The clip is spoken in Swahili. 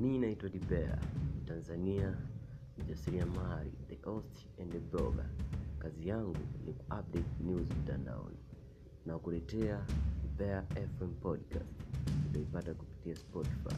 Mi naitwa Dibea, Tanzania, mjasiriamali, the host and the blogger. Kazi yangu ni kuupdate news mtandaoni na kuletea Dibea FM podcast. Utaipata kupitia Spotify.